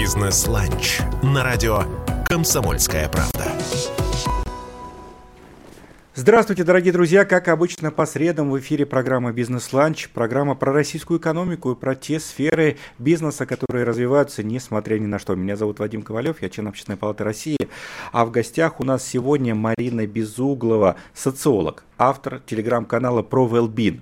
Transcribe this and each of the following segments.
Бизнес-ланч на радио «Комсомольская правда». Здравствуйте, дорогие друзья! Как обычно, по средам в эфире программа «Бизнес-ланч», программа про российскую экономику и про те сферы бизнеса, которые развиваются, несмотря ни на что. Меня зовут Вадим Ковалев, я член Общественной палаты России, а в гостях у нас сегодня Марина Безуглова, социолог, автор телеграм-канала про Wellbeing.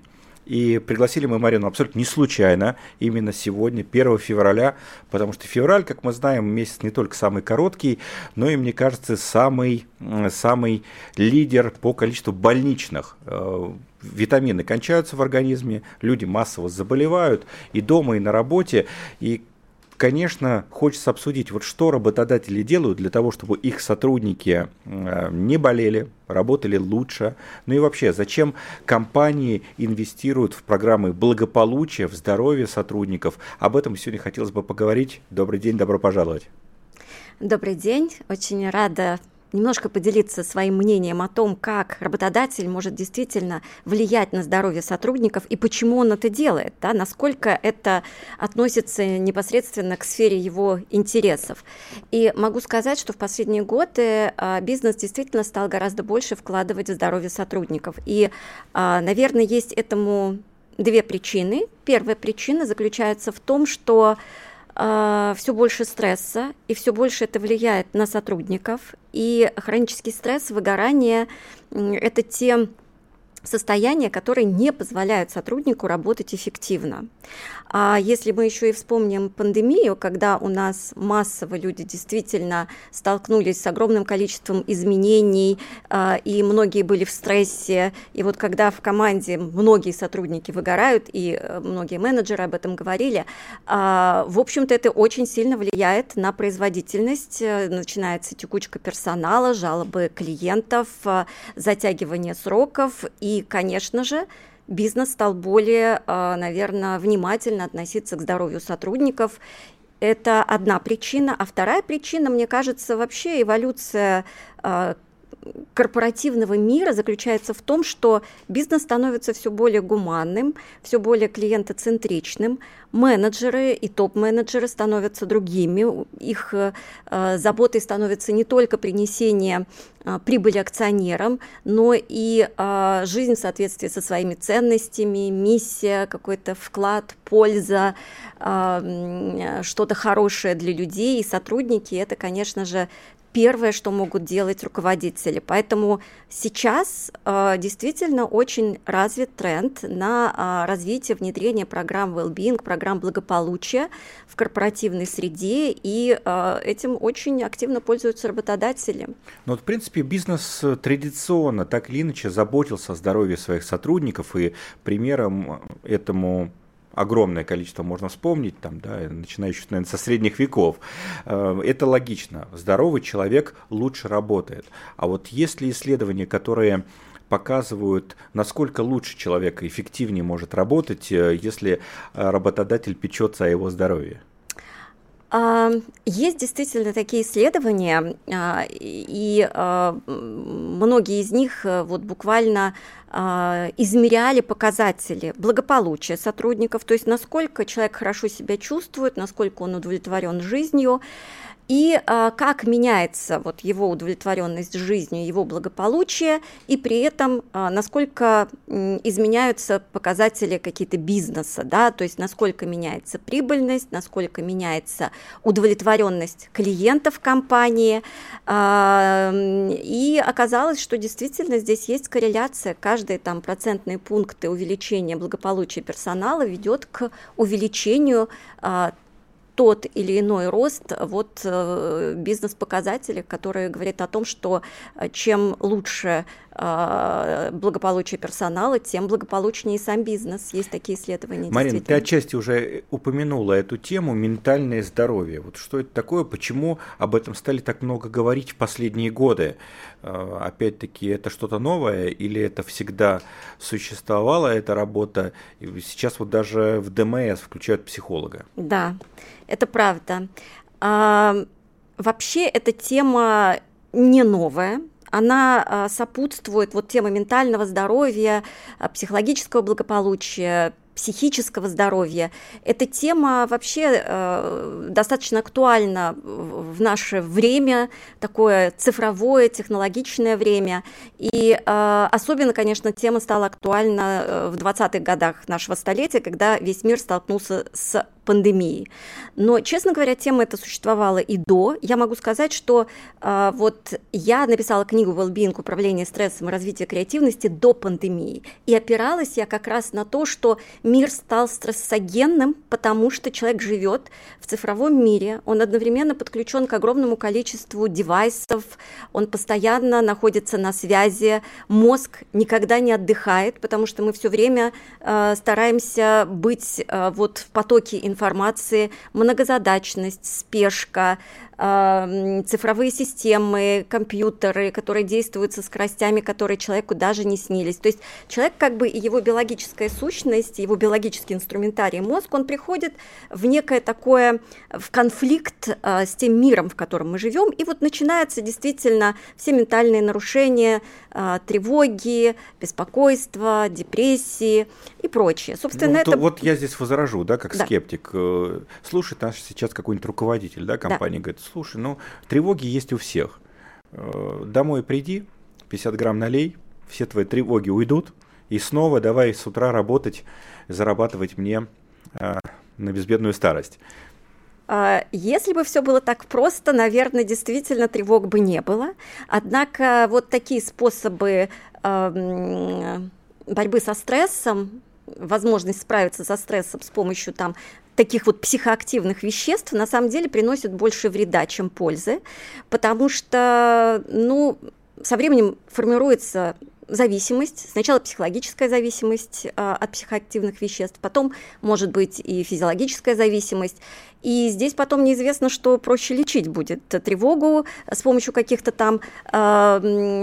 И пригласили мы Марину абсолютно не случайно, именно сегодня, 1 февраля, потому что февраль, как мы знаем, месяц не только самый короткий, но и, мне кажется, самый, самый лидер по количеству больничных. Э, витамины кончаются в организме, люди массово заболевают и дома, и на работе. И конечно, хочется обсудить, вот что работодатели делают для того, чтобы их сотрудники э, не болели, работали лучше. Ну и вообще, зачем компании инвестируют в программы благополучия, в здоровье сотрудников? Об этом сегодня хотелось бы поговорить. Добрый день, добро пожаловать. Добрый день, очень рада немножко поделиться своим мнением о том, как работодатель может действительно влиять на здоровье сотрудников и почему он это делает, да, насколько это относится непосредственно к сфере его интересов. И могу сказать, что в последние годы а, бизнес действительно стал гораздо больше вкладывать в здоровье сотрудников. И, а, наверное, есть этому две причины. Первая причина заключается в том, что а, все больше стресса, и все больше это влияет на сотрудников. И хронический стресс, выгорание – это те состояния, которые не позволяют сотруднику работать эффективно. А если мы еще и вспомним пандемию, когда у нас массово люди действительно столкнулись с огромным количеством изменений, а, и многие были в стрессе, и вот когда в команде многие сотрудники выгорают, и э, многие менеджеры об этом говорили, а, в общем-то это очень сильно влияет на производительность, э, начинается текучка персонала, жалобы клиентов, э, затягивание сроков, и, конечно же, бизнес стал более, а, наверное, внимательно относиться к здоровью сотрудников. Это одна причина. А вторая причина, мне кажется, вообще эволюция а, корпоративного мира заключается в том, что бизнес становится все более гуманным, все более клиентоцентричным, менеджеры и топ-менеджеры становятся другими, их э, заботой становится не только принесение э, прибыли акционерам, но и э, жизнь в соответствии со своими ценностями, миссия, какой-то вклад, польза, э, что-то хорошее для людей и сотрудники. Это, конечно же, первое, что могут делать руководители. Поэтому сейчас э, действительно очень развит тренд на э, развитие, внедрение программ well-being, программ благополучия в корпоративной среде, и э, этим очень активно пользуются работодатели. Ну вот, в принципе, бизнес традиционно так или иначе заботился о здоровье своих сотрудников, и примером этому огромное количество можно вспомнить, там, да, начинающих, наверное, со средних веков. Э, это логично. Здоровый человек лучше работает. А вот есть ли исследования, которые показывают, насколько лучше человек эффективнее может работать, э, если э, работодатель печется о его здоровье? А, есть действительно такие исследования, а, и а, многие из них вот буквально измеряли показатели благополучия сотрудников, то есть насколько человек хорошо себя чувствует, насколько он удовлетворен жизнью, и а, как меняется вот его удовлетворенность жизнью, его благополучие, и при этом а, насколько изменяются показатели какие-то бизнеса, да, то есть насколько меняется прибыльность, насколько меняется удовлетворенность клиентов компании, а, и оказалось, что действительно здесь есть корреляция, каждые там процентные пункты увеличения благополучия персонала ведет к увеличению а, тот или иной рост вот э, бизнес-показателей, которые говорят о том, что э, чем лучше благополучие персонала, тем благополучнее и сам бизнес. Есть такие исследования. Марина, ты отчасти уже упомянула эту тему ментальное здоровье. Вот что это такое, почему об этом стали так много говорить в последние годы? Опять-таки, это что-то новое или это всегда существовала эта работа? Сейчас вот даже в ДМС включают психолога. Да, это правда. А, вообще эта тема не новая, она а, сопутствует, вот тема ментального здоровья, а, психологического благополучия, психического здоровья. Эта тема вообще э, достаточно актуальна в наше время, такое цифровое, технологичное время. И э, особенно, конечно, тема стала актуальна э, в 20-х годах нашего столетия, когда весь мир столкнулся с пандемии. Но, честно говоря, тема эта существовала и до. Я могу сказать, что э, вот я написала книгу «Wellbeing. Управление стрессом и развитие креативности» до пандемии. И опиралась я как раз на то, что мир стал стрессогенным, потому что человек живет в цифровом мире, он одновременно подключен к огромному количеству девайсов, он постоянно находится на связи, мозг никогда не отдыхает, потому что мы все время э, стараемся быть э, вот в потоке информации, информации, многозадачность, спешка, цифровые системы, компьютеры, которые действуют со скоростями, которые человеку даже не снились. То есть человек как бы и его биологическая сущность, его биологический инструментарий, мозг, он приходит в некое такое, в конфликт э, с тем миром, в котором мы живем, и вот начинаются действительно все ментальные нарушения, э, тревоги, беспокойство, депрессии и прочее. Собственно, ну, это... Вот я здесь возражу, да, как да. скептик. Э, слушает наш сейчас какой-нибудь руководитель, да, компании, да. говорит, слушай, ну, тревоги есть у всех. Э, домой приди, 50 грамм налей, все твои тревоги уйдут, и снова давай с утра работать, зарабатывать мне э, на безбедную старость. А, если бы все было так просто, наверное, действительно тревог бы не было. Однако вот такие способы эм, борьбы со стрессом, возможность справиться со стрессом с помощью там таких вот психоактивных веществ на самом деле приносят больше вреда, чем пользы, потому что, ну, со временем формируется зависимость, сначала психологическая зависимость э, от психоактивных веществ, потом может быть и физиологическая зависимость, и здесь потом неизвестно, что проще лечить будет. Тревогу с помощью каких-то там э,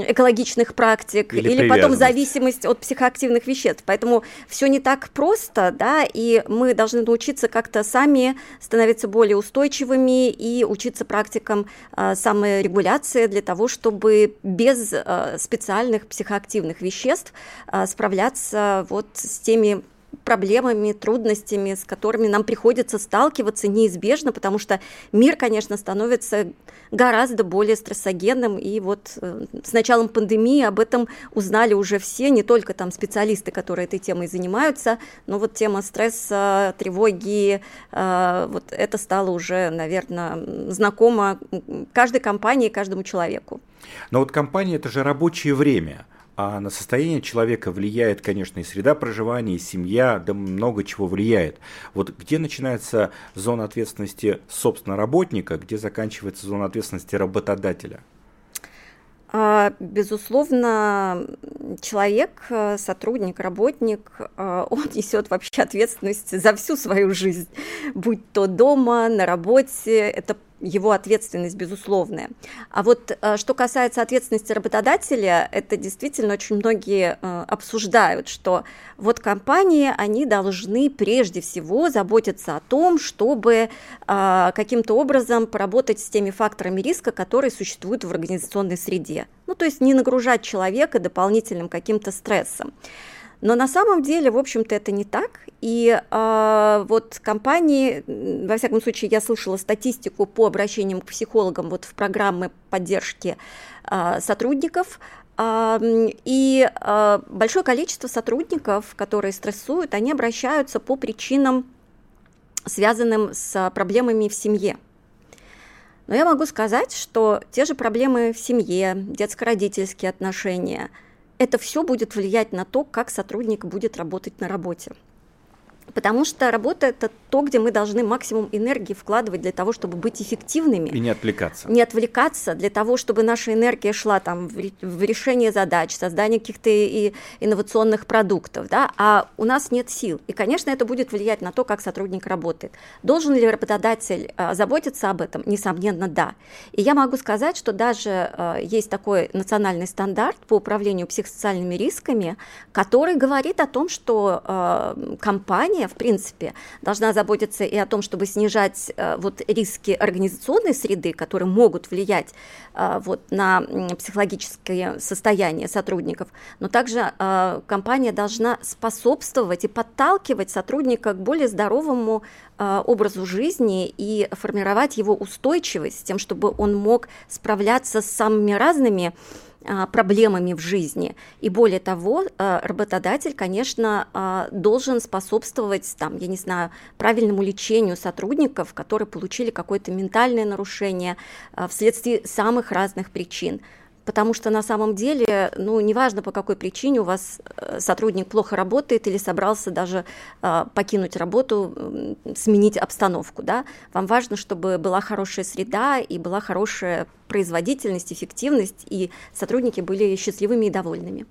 экологичных практик или, или потом зависимость от психоактивных веществ. Поэтому все не так просто, да, и мы должны научиться как-то сами становиться более устойчивыми и учиться практикам э, саморегуляции для того, чтобы без э, специальных психоактивных веществ э, справляться вот с теми проблемами, трудностями, с которыми нам приходится сталкиваться неизбежно, потому что мир, конечно, становится гораздо более стрессогенным, и вот э, с началом пандемии об этом узнали уже все, не только там специалисты, которые этой темой занимаются, но вот тема стресса, тревоги, э, вот это стало уже, наверное, знакомо каждой компании, каждому человеку. Но вот компания – это же рабочее время – а на состояние человека влияет, конечно, и среда проживания, и семья, да много чего влияет. Вот где начинается зона ответственности, собственно, работника, где заканчивается зона ответственности работодателя? А, безусловно, человек, сотрудник, работник, а, он несет вообще ответственность за всю свою жизнь, будь то дома, на работе, это его ответственность безусловная. А вот э, что касается ответственности работодателя, это действительно очень многие э, обсуждают, что вот компании, они должны прежде всего заботиться о том, чтобы э, каким-то образом поработать с теми факторами риска, которые существуют в организационной среде. Ну, то есть не нагружать человека дополнительным каким-то стрессом. Но на самом деле, в общем-то, это не так. И э, вот компании, во всяком случае, я слышала статистику по обращениям к психологам вот в программы поддержки э, сотрудников. Э, и большое количество сотрудников, которые стрессуют, они обращаются по причинам, связанным с проблемами в семье. Но я могу сказать, что те же проблемы в семье, детско-родительские отношения – это все будет влиять на то, как сотрудник будет работать на работе. Потому что работа это то, где мы должны максимум энергии вкладывать для того, чтобы быть эффективными. И не отвлекаться. Не отвлекаться, для того, чтобы наша энергия шла там, в решение задач, создание каких-то и инновационных продуктов. Да? А у нас нет сил. И, конечно, это будет влиять на то, как сотрудник работает. Должен ли работодатель а, заботиться об этом? Несомненно, да. И я могу сказать, что даже а, есть такой национальный стандарт по управлению психосоциальными рисками, который говорит о том, что а, компания компания, в принципе, должна заботиться и о том, чтобы снижать э, вот риски организационной среды, которые могут влиять э, вот на психологическое состояние сотрудников, но также э, компания должна способствовать и подталкивать сотрудника к более здоровому образу жизни и формировать его устойчивость, тем, чтобы он мог справляться с самыми разными проблемами в жизни. И более того, а, работодатель, конечно, а, должен способствовать, там, я не знаю, правильному лечению сотрудников, которые получили какое-то ментальное нарушение вследствие самых разных причин потому что на самом деле, ну, неважно по какой причине у вас э, сотрудник плохо работает или собрался даже э, покинуть работу, сменить обстановку, да, вам важно, чтобы была хорошая среда и была хорошая производительность, эффективность, и сотрудники были счастливыми и довольными.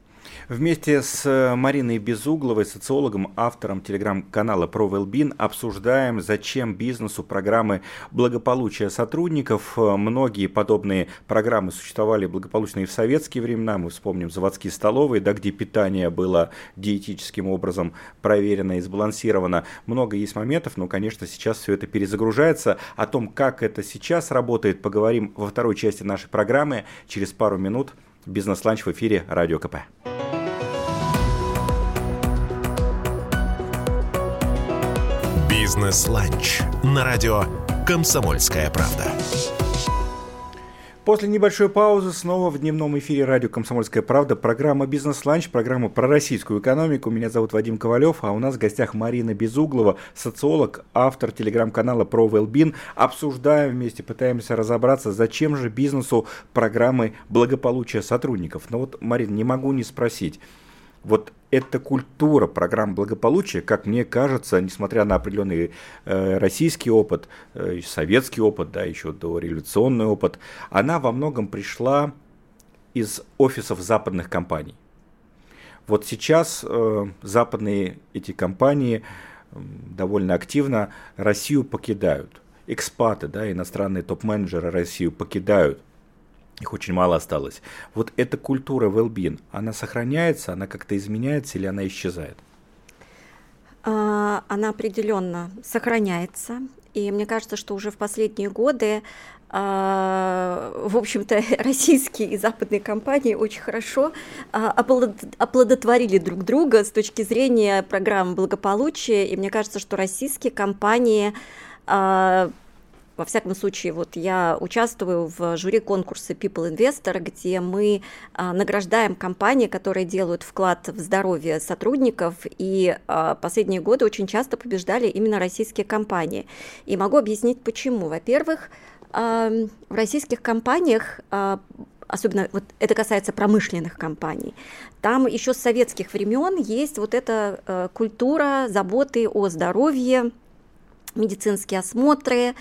Вместе с э, Мариной Безугловой, социологом, автором телеграм-канала Про Wellbeing, обсуждаем, зачем бизнесу программы благополучия сотрудников. Э, многие подобные программы существовали благополучно и в советские времена. Мы вспомним заводские столовые, да, где питание было диетическим образом проверено и сбалансировано. Много есть моментов, но, конечно, сейчас все это перезагружается. О том, как это сейчас работает, поговорим во второй части нашей программы через пару минут. Бизнес-ланч в эфире Радио КП. Бизнес-ланч на радио «Комсомольская правда». После небольшой паузы снова в дневном эфире радио «Комсомольская правда» программа «Бизнес-ланч», программа про российскую экономику. Меня зовут Вадим Ковалев, а у нас в гостях Марина Безуглова, социолог, автор телеграм-канала про Wellbeing. Обсуждаем вместе, пытаемся разобраться, зачем же бизнесу программы благополучия сотрудников. Но вот, Марина, не могу не спросить. Вот эта культура программ благополучия, как мне кажется, несмотря на определенный э, российский опыт, э, советский опыт, да, еще дореволюционный опыт, она во многом пришла из офисов западных компаний. Вот сейчас э, западные эти компании э, довольно активно Россию покидают. Экспаты, да, иностранные топ-менеджеры Россию покидают их очень мало осталось. Вот эта культура well-being, она сохраняется, она как-то изменяется или она исчезает? А, она определенно сохраняется. И мне кажется, что уже в последние годы, а, в общем-то, российские и западные компании очень хорошо а, оплодотворили друг друга с точки зрения программ благополучия. И мне кажется, что российские компании во всяком случае, вот я участвую в жюри конкурса People Investor, где мы а, награждаем компании, которые делают вклад в здоровье сотрудников, и а, последние годы очень часто побеждали именно российские компании. И могу объяснить почему. Во-первых, а, в российских компаниях особенно вот это касается промышленных компаний, там еще с советских времен есть вот эта э, культура заботы о здоровье, медицинские осмотры,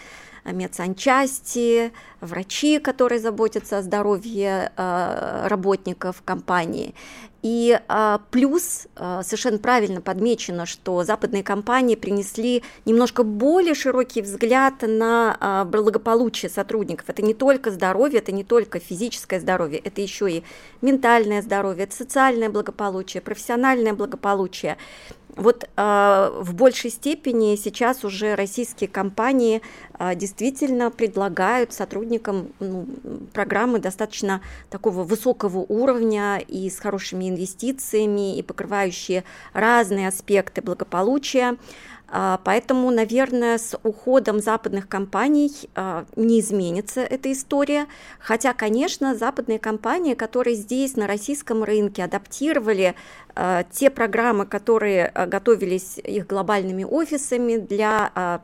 медсанчасти, врачи, которые заботятся о здоровье э, работников компании. И а, плюс а, совершенно правильно подмечено, что западные компании принесли немножко более широкий взгляд на благополучие сотрудников. Это не только здоровье, это не только физическое здоровье, это еще и ментальное здоровье, это социальное благополучие, профессиональное благополучие. Вот э, в большей степени сейчас уже российские компании э, действительно предлагают сотрудникам ну, программы достаточно такого высокого уровня и с хорошими инвестициями, и покрывающие разные аспекты благополучия. А, поэтому, наверное, с уходом западных компаний не изменится эта история. Хотя, конечно, западные компании, которые здесь на российском рынке адаптировали те программы, которые готовились их глобальными офисами для,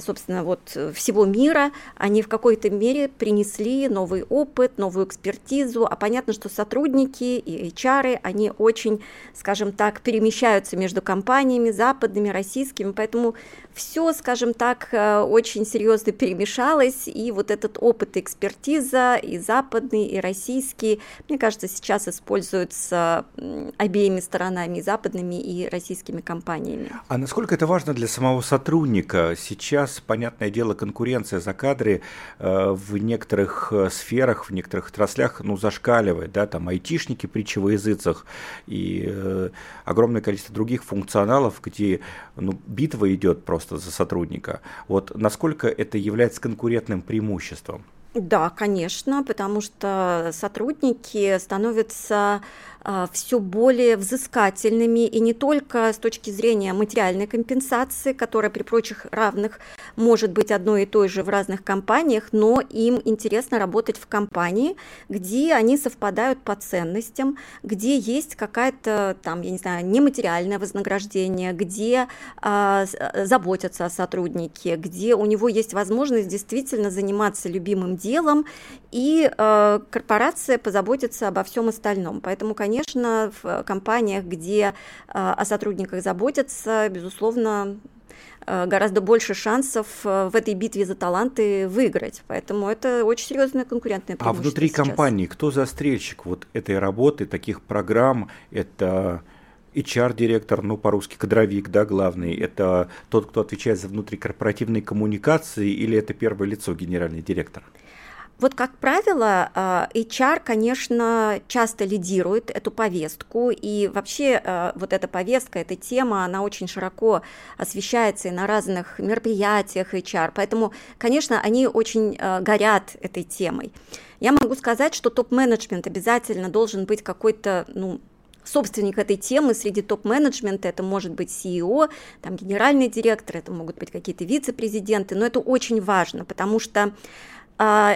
собственно, вот всего мира, они в какой-то мере принесли новый опыт, новую экспертизу. А понятно, что сотрудники и HR, они очень, скажем так, перемещаются между компаниями западными, российскими, поэтому Поэтому все, скажем так, э, очень серьезно перемешалось, и вот этот опыт и экспертиза, и западный, и российский, мне кажется, сейчас используются обеими сторонами, западными, и российскими компаниями. А насколько это важно для самого сотрудника? Сейчас, понятное дело, конкуренция за кадры э, в некоторых э, сферах, в некоторых отраслях, ну, зашкаливает, да, там айтишники при языцах и э, огромное количество других функционалов, где ну, битва идет просто за сотрудника. Вот насколько это является конкурентным преимуществом? Да, конечно, потому что сотрудники становятся все более взыскательными и не только с точки зрения материальной компенсации, которая при прочих равных может быть одной и той же в разных компаниях, но им интересно работать в компании, где они совпадают по ценностям, где есть какая-то там, я не знаю, нематериальное вознаграждение, где а, заботятся о сотруднике, где у него есть возможность действительно заниматься любимым делом, и а, корпорация позаботится обо всем остальном. Поэтому, конечно, конечно, в компаниях, где а, о сотрудниках заботятся, безусловно, а, гораздо больше шансов а, в этой битве за таланты выиграть. Поэтому это очень серьезная конкурентная А внутри сейчас. компании кто застрельщик вот этой работы, таких программ? Это HR-директор, ну, по-русски кадровик, да, главный, это тот, кто отвечает за внутрикорпоративные коммуникации, или это первое лицо, генеральный директор? Вот, как правило, а, HR, конечно, часто лидирует эту повестку, и вообще а, вот эта повестка, эта тема, она очень широко освещается и на разных мероприятиях HR, поэтому, конечно, они очень а, горят этой темой. Я могу сказать, что топ-менеджмент обязательно должен быть какой-то, ну, собственник этой темы. Среди топ-менеджмента, это может быть CEO, там генеральный директор, это могут быть какие-то вице-президенты, но это очень важно, потому что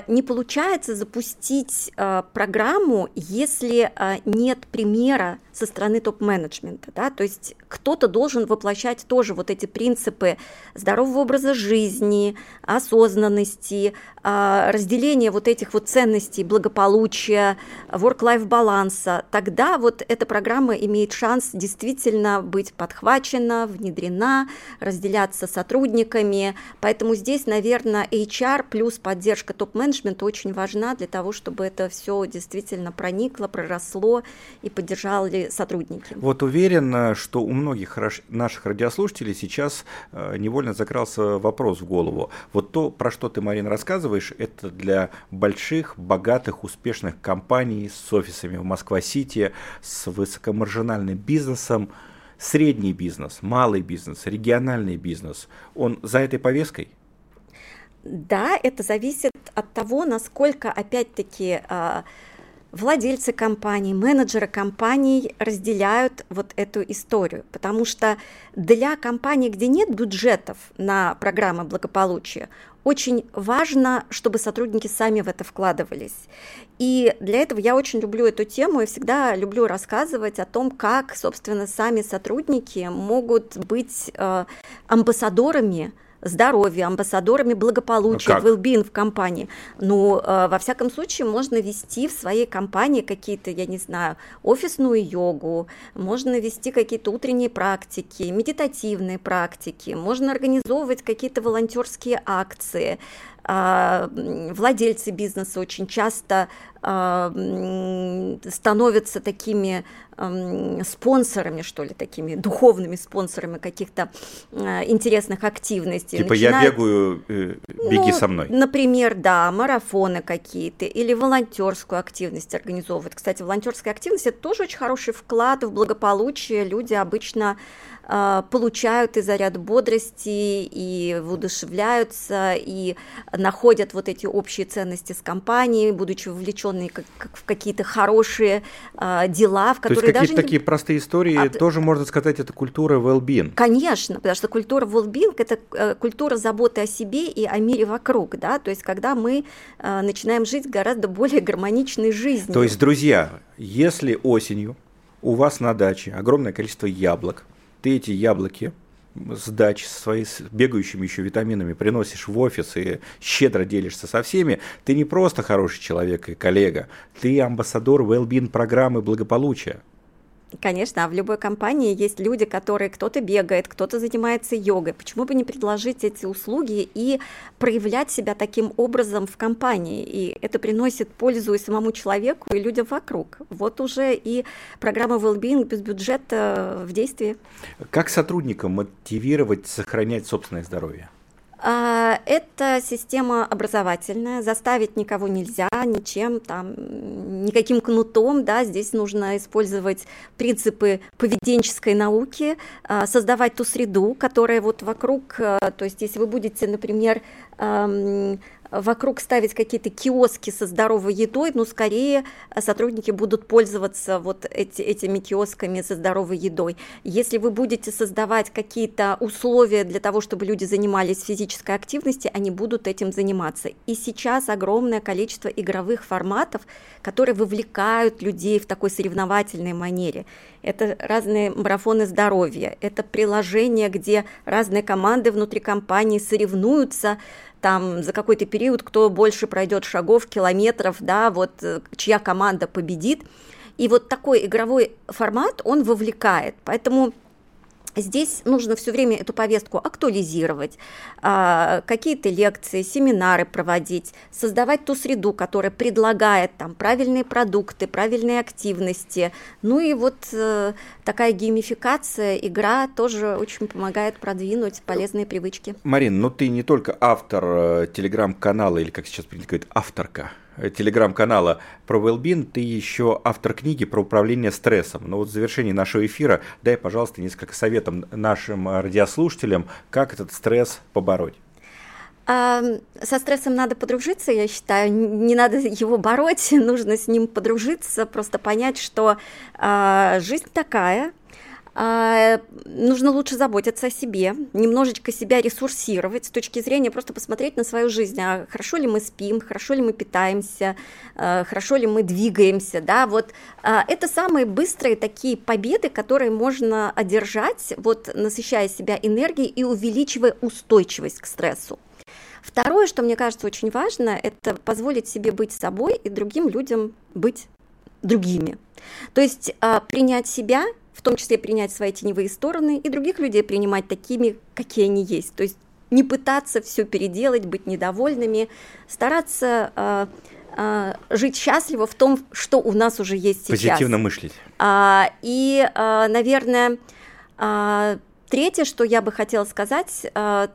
не получается запустить а, программу, если а, нет примера со стороны топ-менеджмента, да, то есть кто-то должен воплощать тоже вот эти принципы здорового образа жизни, осознанности, разделения вот этих вот ценностей благополучия, work-life баланса, тогда вот эта программа имеет шанс действительно быть подхвачена, внедрена, разделяться сотрудниками, поэтому здесь, наверное, HR плюс поддержка топ-менеджмента очень важна для того, чтобы это все действительно проникло, проросло и поддержали сотрудники. Вот уверен, что у многих наших радиослушателей сейчас э, невольно закрался вопрос в голову. Вот то, про что ты, Марина, рассказываешь, это для больших, богатых, успешных компаний с офисами в Москва-Сити, с высокомаржинальным бизнесом, средний бизнес, малый бизнес, региональный бизнес, он за этой повесткой? Да, это зависит от того, насколько, опять-таки, а, владельцы компаний, менеджеры компаний разделяют вот эту историю, потому что для компаний, где нет бюджетов на программы благополучия, очень важно, чтобы сотрудники сами в это вкладывались. И для этого я очень люблю эту тему и всегда люблю рассказывать о том, как, собственно, сами сотрудники могут быть э, амбассадорами здоровья, амбассадорами благополучия, ну, well-being в компании. Ну, э, во всяком случае, можно вести в своей компании какие-то, я не знаю, офисную йогу, можно вести какие-то утренние практики, медитативные практики, можно организовывать какие-то волонтерские акции, владельцы бизнеса очень часто а, становятся такими спонсорами, что ли, такими духовными спонсорами каких-то а, интересных активностей. Типа Начинают, я бегаю, э, беги ну, со мной. Например, да, марафоны какие-то или волонтерскую активность организовывают. Кстати, волонтерская активность это тоже очень хороший вклад в благополучие. Люди обычно а, получают и заряд бодрости, и воодушевляются, и находят вот эти общие ценности с компанией, будучи вовлеченные как, как в какие-то хорошие а, дела, в которые То есть какие-то такие простые истории, От... тоже можно сказать, это культура well-being. Конечно, потому что культура well-being – это э, культура заботы о себе и о мире вокруг, да, то есть когда мы а, начинаем жить гораздо более гармоничной жизнью. То есть, друзья, если осенью у вас на даче огромное количество яблок, ты эти яблоки с дач свои с бегающими еще витаминами приносишь в офис и щедро делишься со всеми, ты не просто хороший человек и коллега, ты амбассадор well-being программы благополучия. Конечно, а в любой компании есть люди, которые кто-то бегает, кто-то занимается йогой. Почему бы не предложить эти услуги и проявлять себя таким образом в компании? И это приносит пользу и самому человеку, и людям вокруг. Вот уже и программа Wellbeing без бюджета в действии. Как сотрудникам мотивировать сохранять собственное здоровье? А, это система образовательная, заставить никого нельзя, ничем, там, никаким кнутом, да, здесь нужно использовать принципы поведенческой науки, а, создавать ту среду, которая вот вокруг, а, то есть если вы будете, например, вокруг ставить какие-то киоски со здоровой едой, ну, скорее сотрудники будут пользоваться вот эти, этими киосками со здоровой едой. Если вы будете создавать какие-то условия для того, чтобы люди занимались физической активностью, они будут этим заниматься. И сейчас огромное количество игровых форматов, которые вовлекают людей в такой соревновательной манере. Это разные марафоны здоровья, это приложения, где разные команды внутри компании соревнуются там за какой-то период, кто больше пройдет шагов, километров, да, вот э, чья команда победит. И вот такой игровой формат, он вовлекает. Поэтому Здесь нужно все время эту повестку актуализировать, а, какие-то лекции, семинары проводить, создавать ту среду, которая предлагает там правильные продукты, правильные активности. Ну и вот э, такая геймификация, игра тоже очень помогает продвинуть полезные привычки. Марин, ну ты не только автор э, телеграм-канала, или как сейчас принято говорить, авторка телеграм-канала про Wellbeing, ты еще автор книги про управление стрессом. Но вот в завершении нашего эфира дай, пожалуйста, несколько советов нашим радиослушателям, как этот стресс побороть. Со стрессом надо подружиться, я считаю, не надо его бороть, нужно с ним подружиться, просто понять, что э, жизнь такая, а, нужно лучше заботиться о себе, немножечко себя ресурсировать с точки зрения просто посмотреть на свою жизнь, а хорошо ли мы спим, хорошо ли мы питаемся, а, хорошо ли мы двигаемся, да, вот а, это самые быстрые такие победы, которые можно одержать, вот насыщая себя энергией и увеличивая устойчивость к стрессу. Второе, что мне кажется очень важно, это позволить себе быть собой и другим людям быть другими. То есть принять себя в том числе принять свои теневые стороны и других людей принимать такими, какие они есть. То есть не пытаться все переделать, быть недовольными, стараться э, э, жить счастливо в том, что у нас уже есть сейчас. Позитивно мыслить. А, и, а, наверное, а, третье, что я бы хотела сказать, а,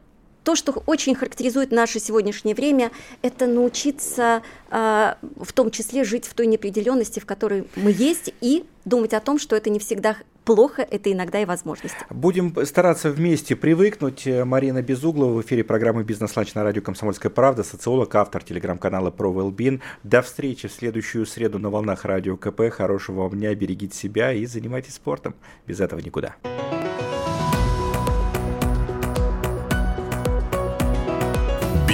то, что очень характеризует наше сегодняшнее время, это научиться э, в том числе жить в той неопределенности, в которой мы есть, и думать о том, что это не всегда плохо, это иногда и возможность. Будем стараться вместе привыкнуть. Марина Безуглова в эфире программы «Бизнес-ланч» на радио «Комсомольская правда», социолог, автор телеграм-канала «Про Wellbeing». До встречи в следующую среду на волнах радио КП. Хорошего вам дня, берегите себя и занимайтесь спортом. Без этого никуда.